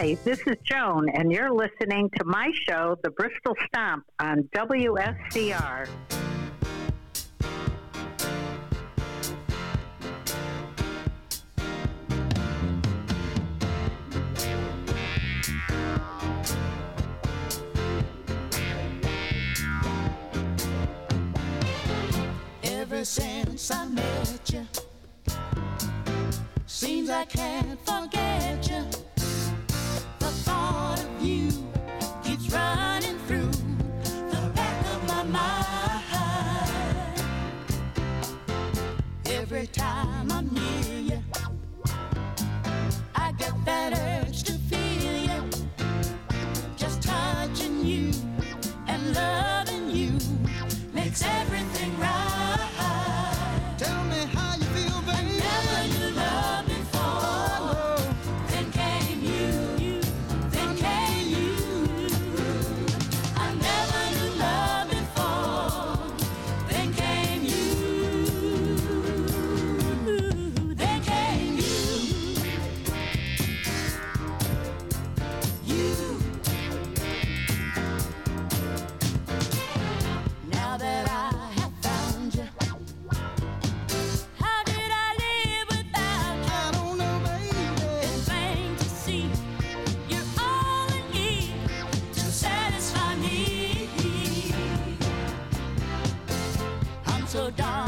Hi, this is Joan, and you're listening to my show, The Bristol Stomp, on WSCR. Ever since I met you, seems I can't forget you part of you keeps running.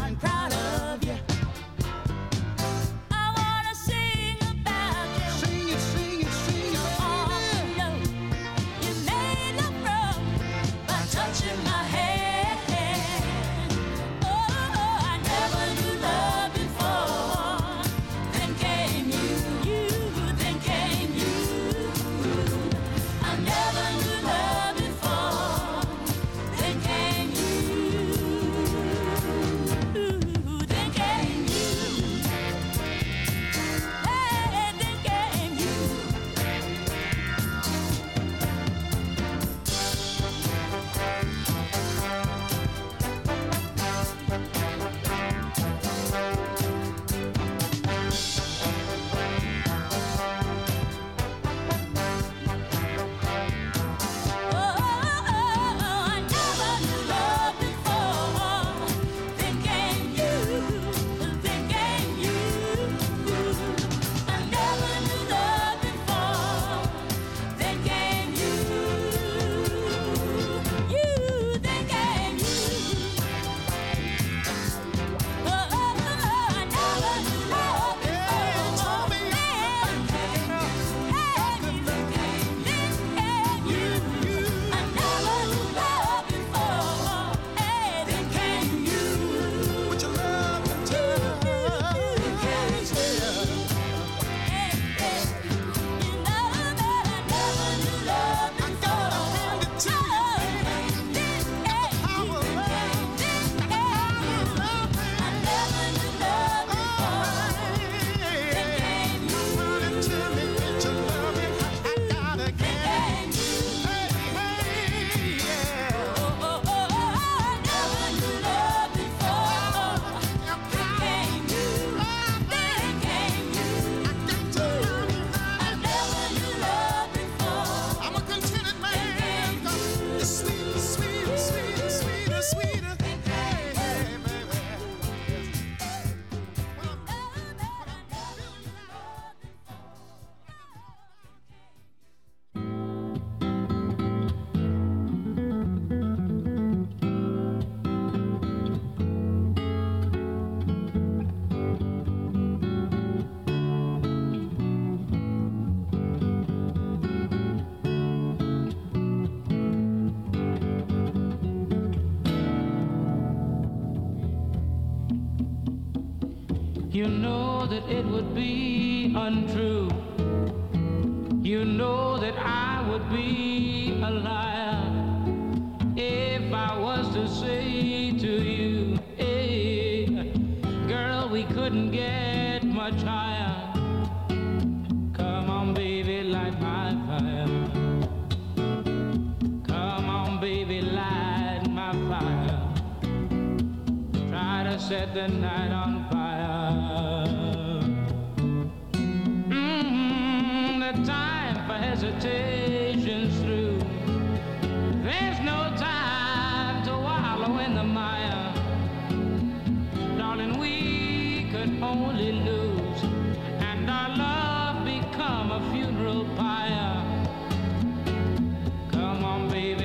I'm proud of you. that it would be untrue. could only lose, and our love become a funeral pyre. Come on, baby.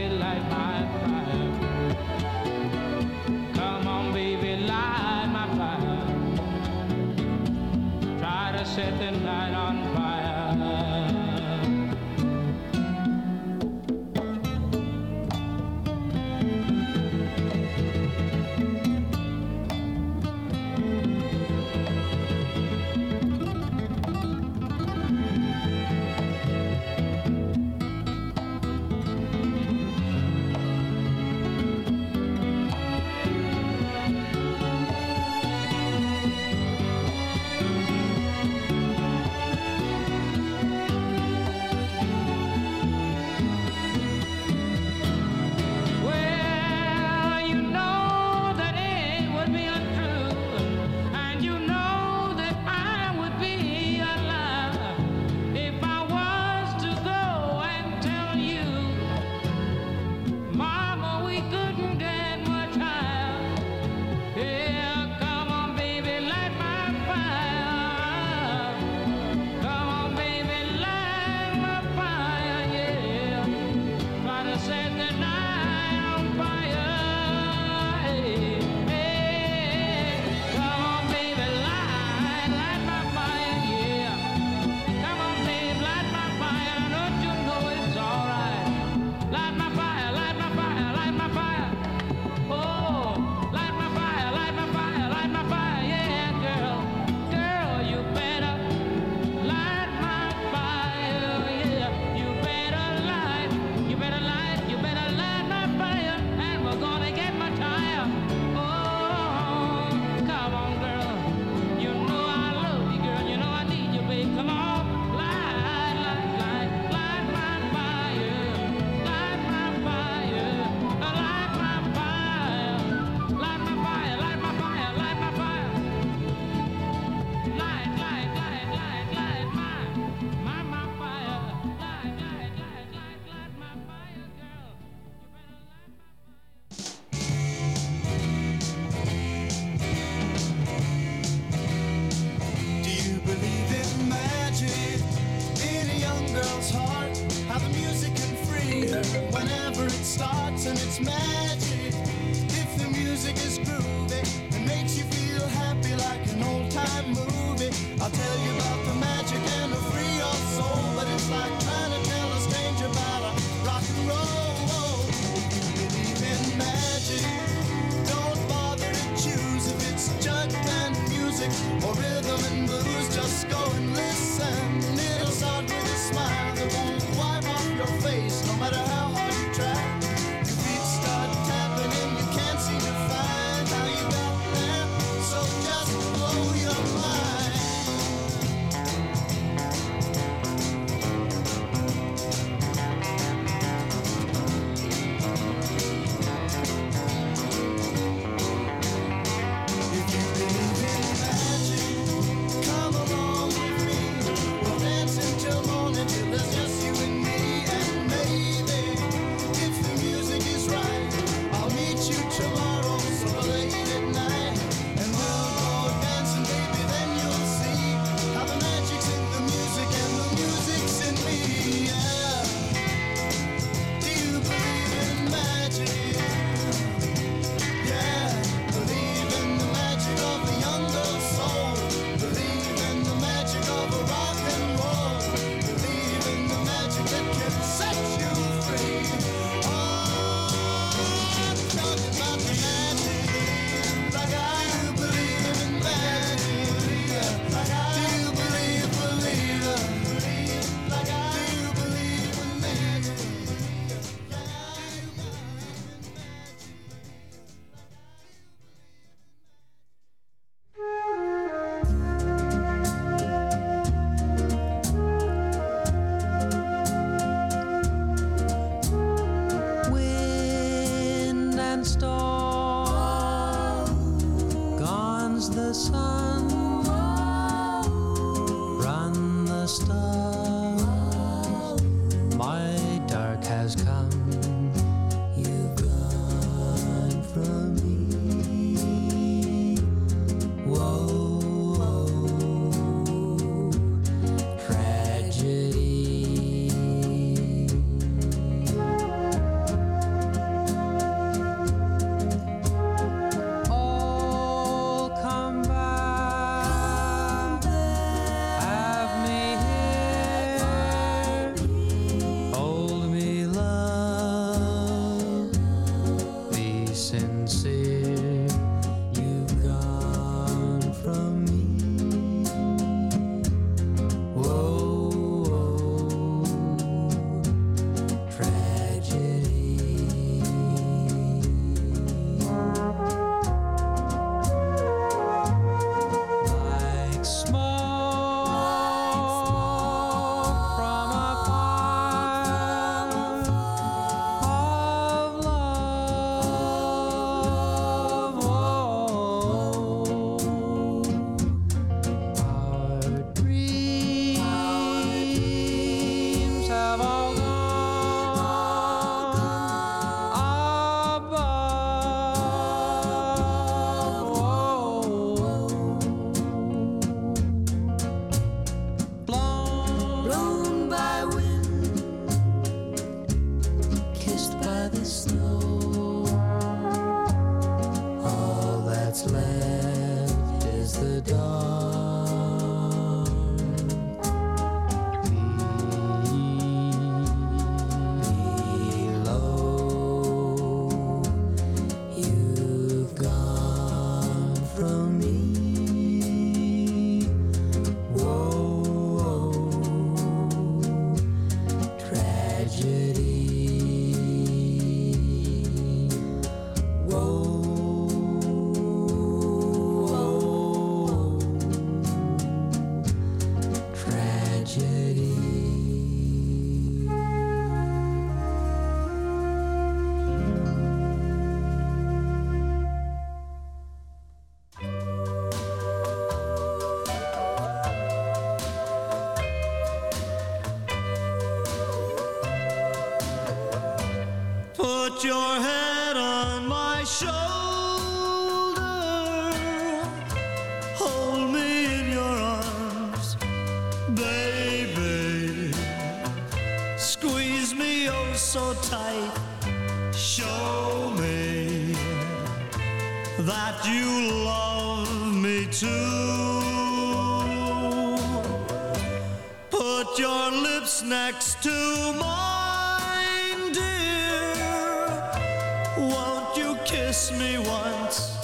kiss me once,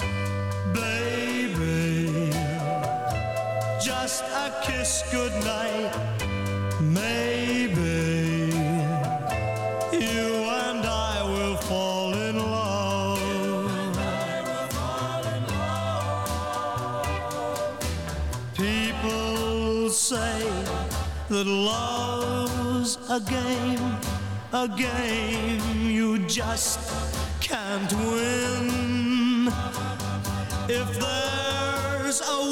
baby. Just a kiss goodnight, maybe. You and I will fall in love. Fall in love. People say that love's a game, a game you just can't win.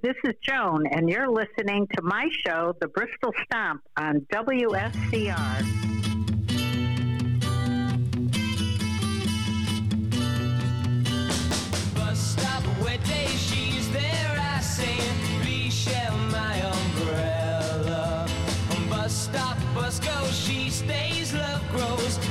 This is Joan, and you're listening to my show, The Bristol Stomp, on WSCR. stop, bus go, she stays, love grows.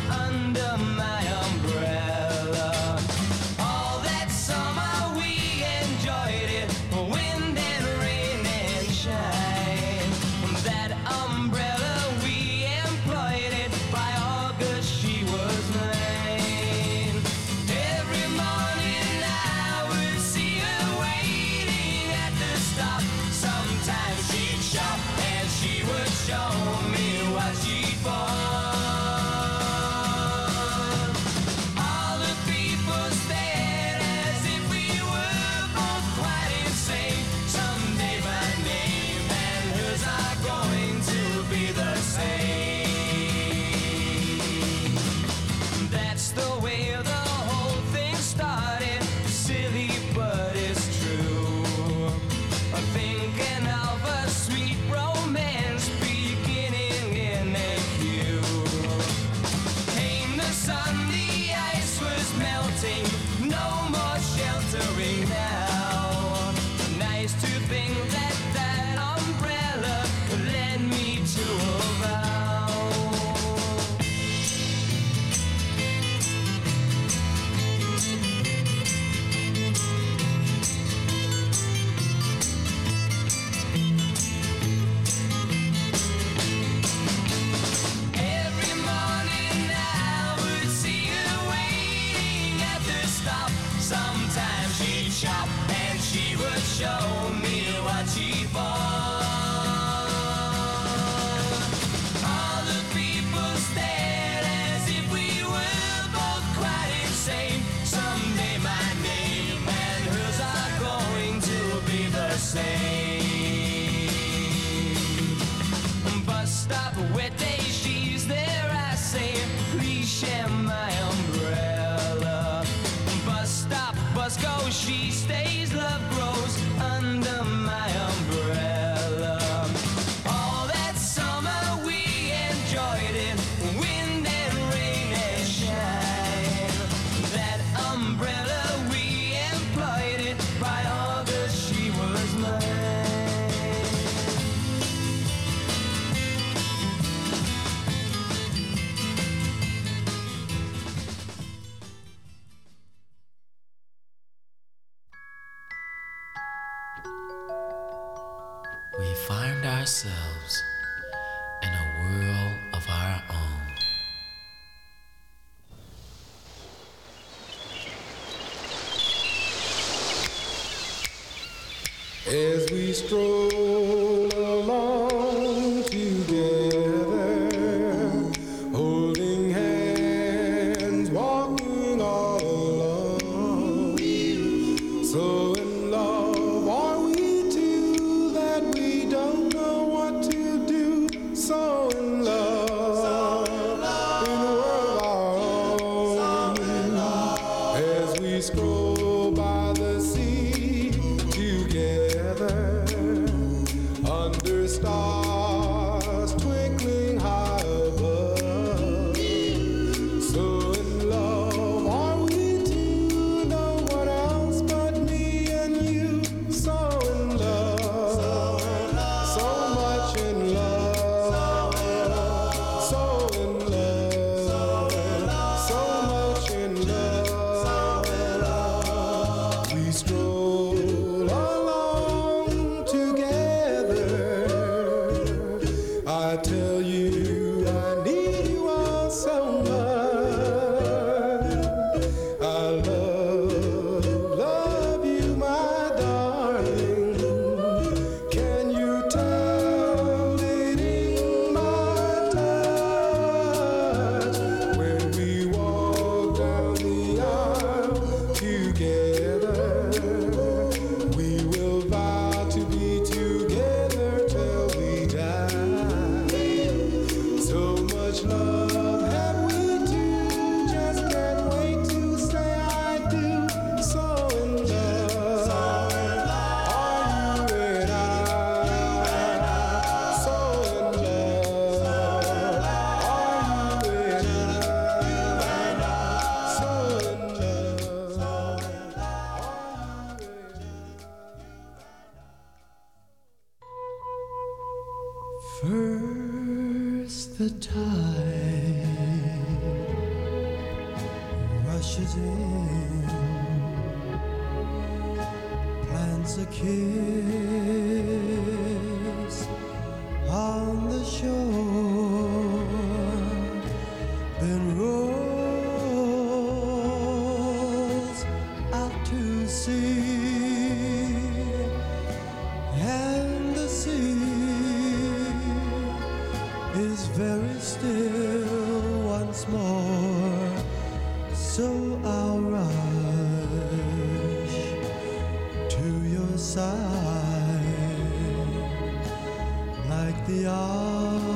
The oncoming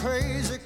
crazy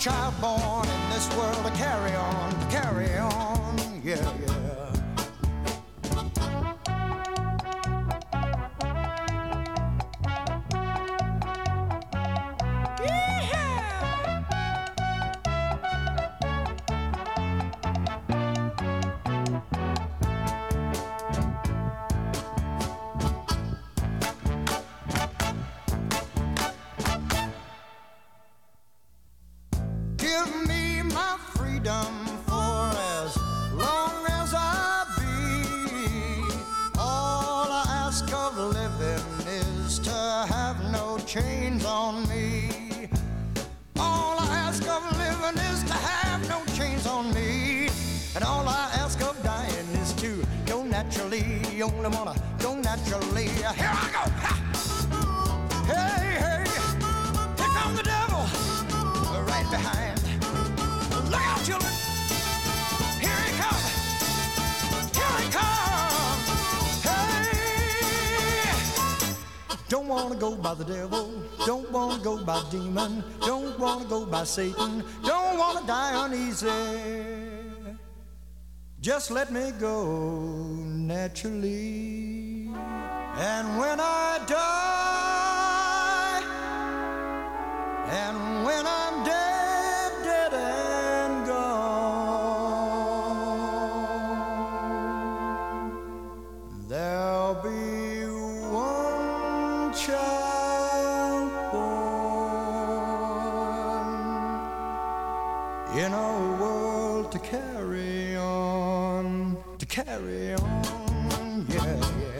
child born in this world to carry on. Satan. Don't want to die uneasy. Just let me go naturally. And when I die, and when I'm dead, dead and gone, there'll be one child. in our world to carry on, to carry on, yeah, yeah.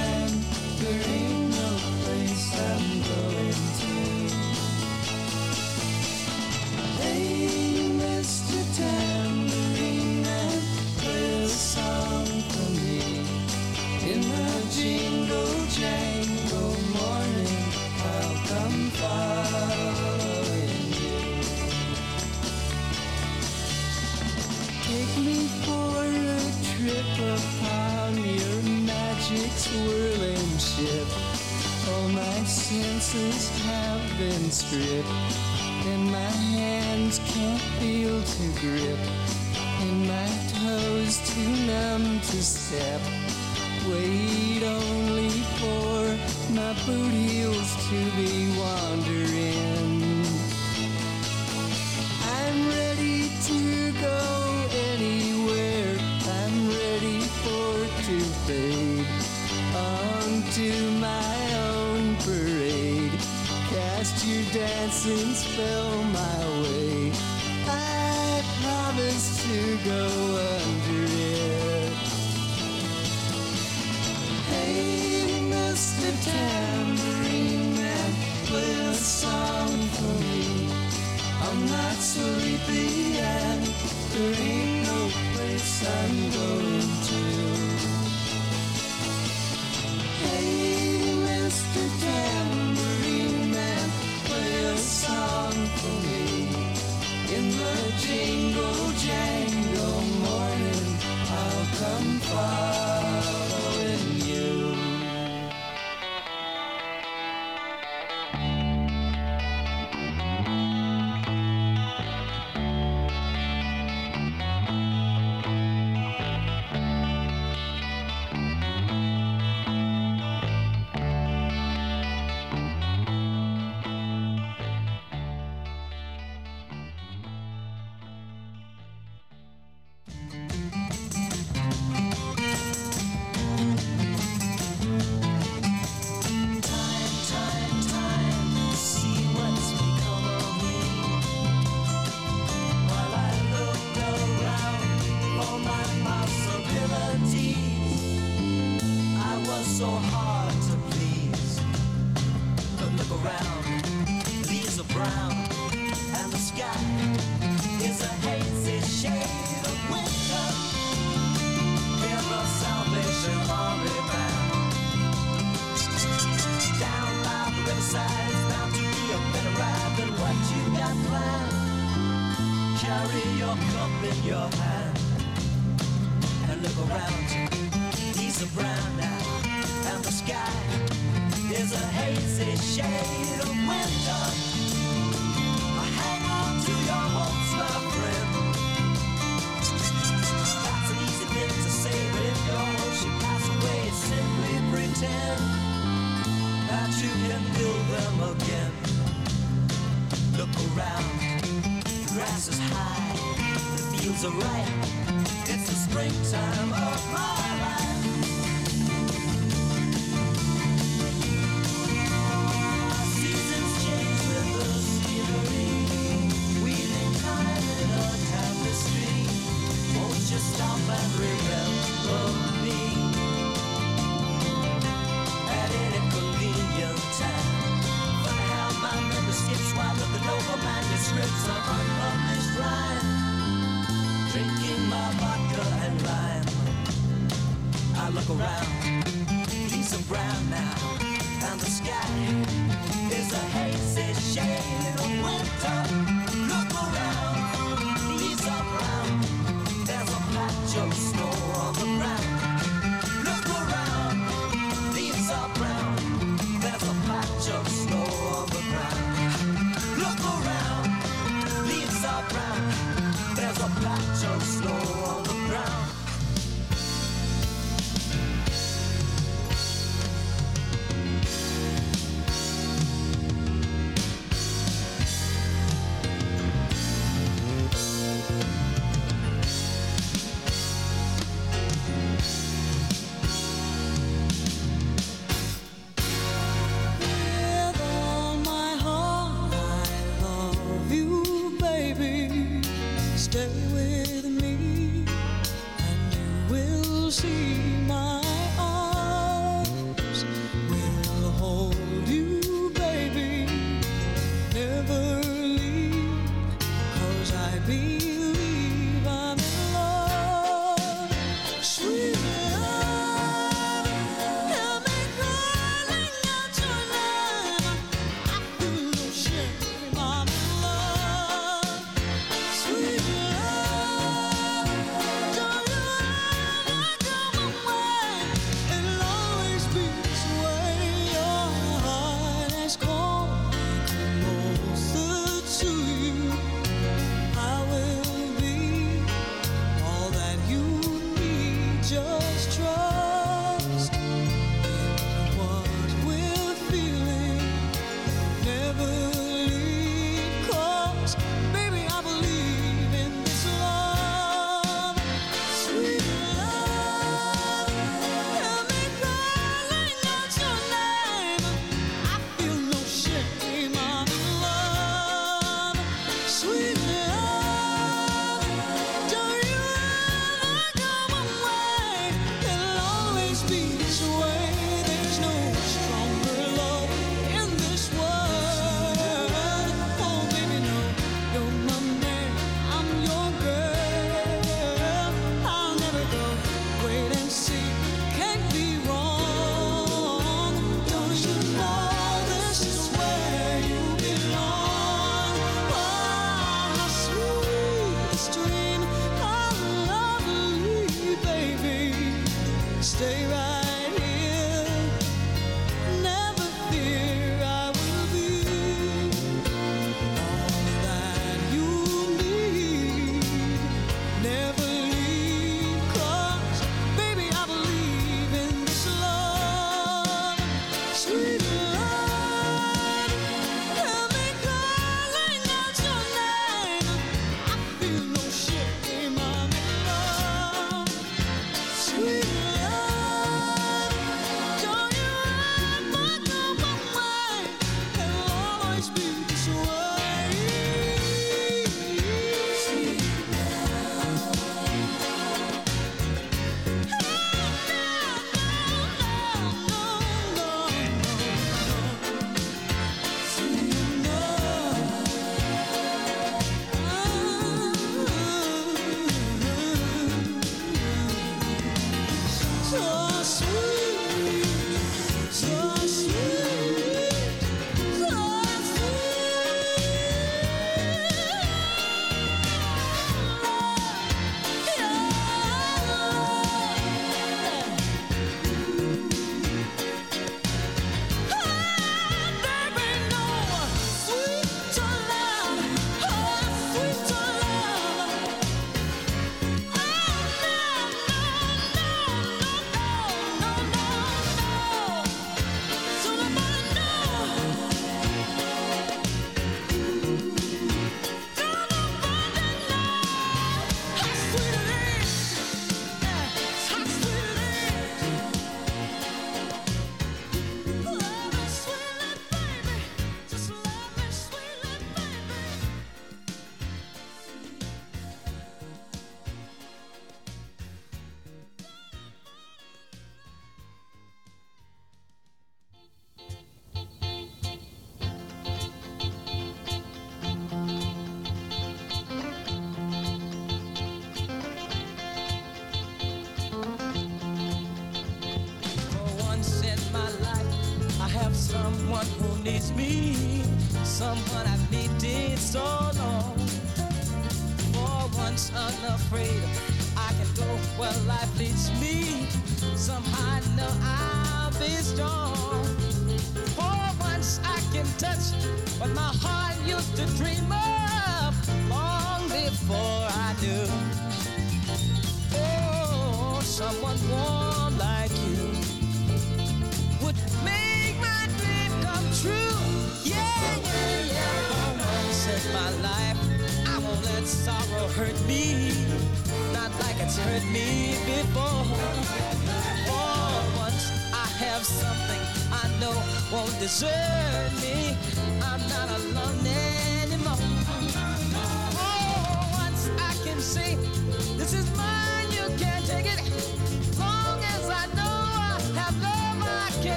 far. Someone I've needed so long. For once unafraid, I can go where life leads me. Somehow I know I'll be strong. For once I can touch what my heart used to dream of sorrow hurt me. Not like it's hurt me before. For once, I have something I know won't desert me. I'm not alone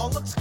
all looks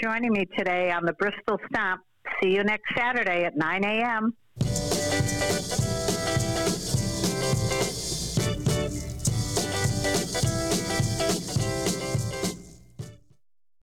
joining me today on the Bristol Stomp. See you next Saturday at 9 a.m.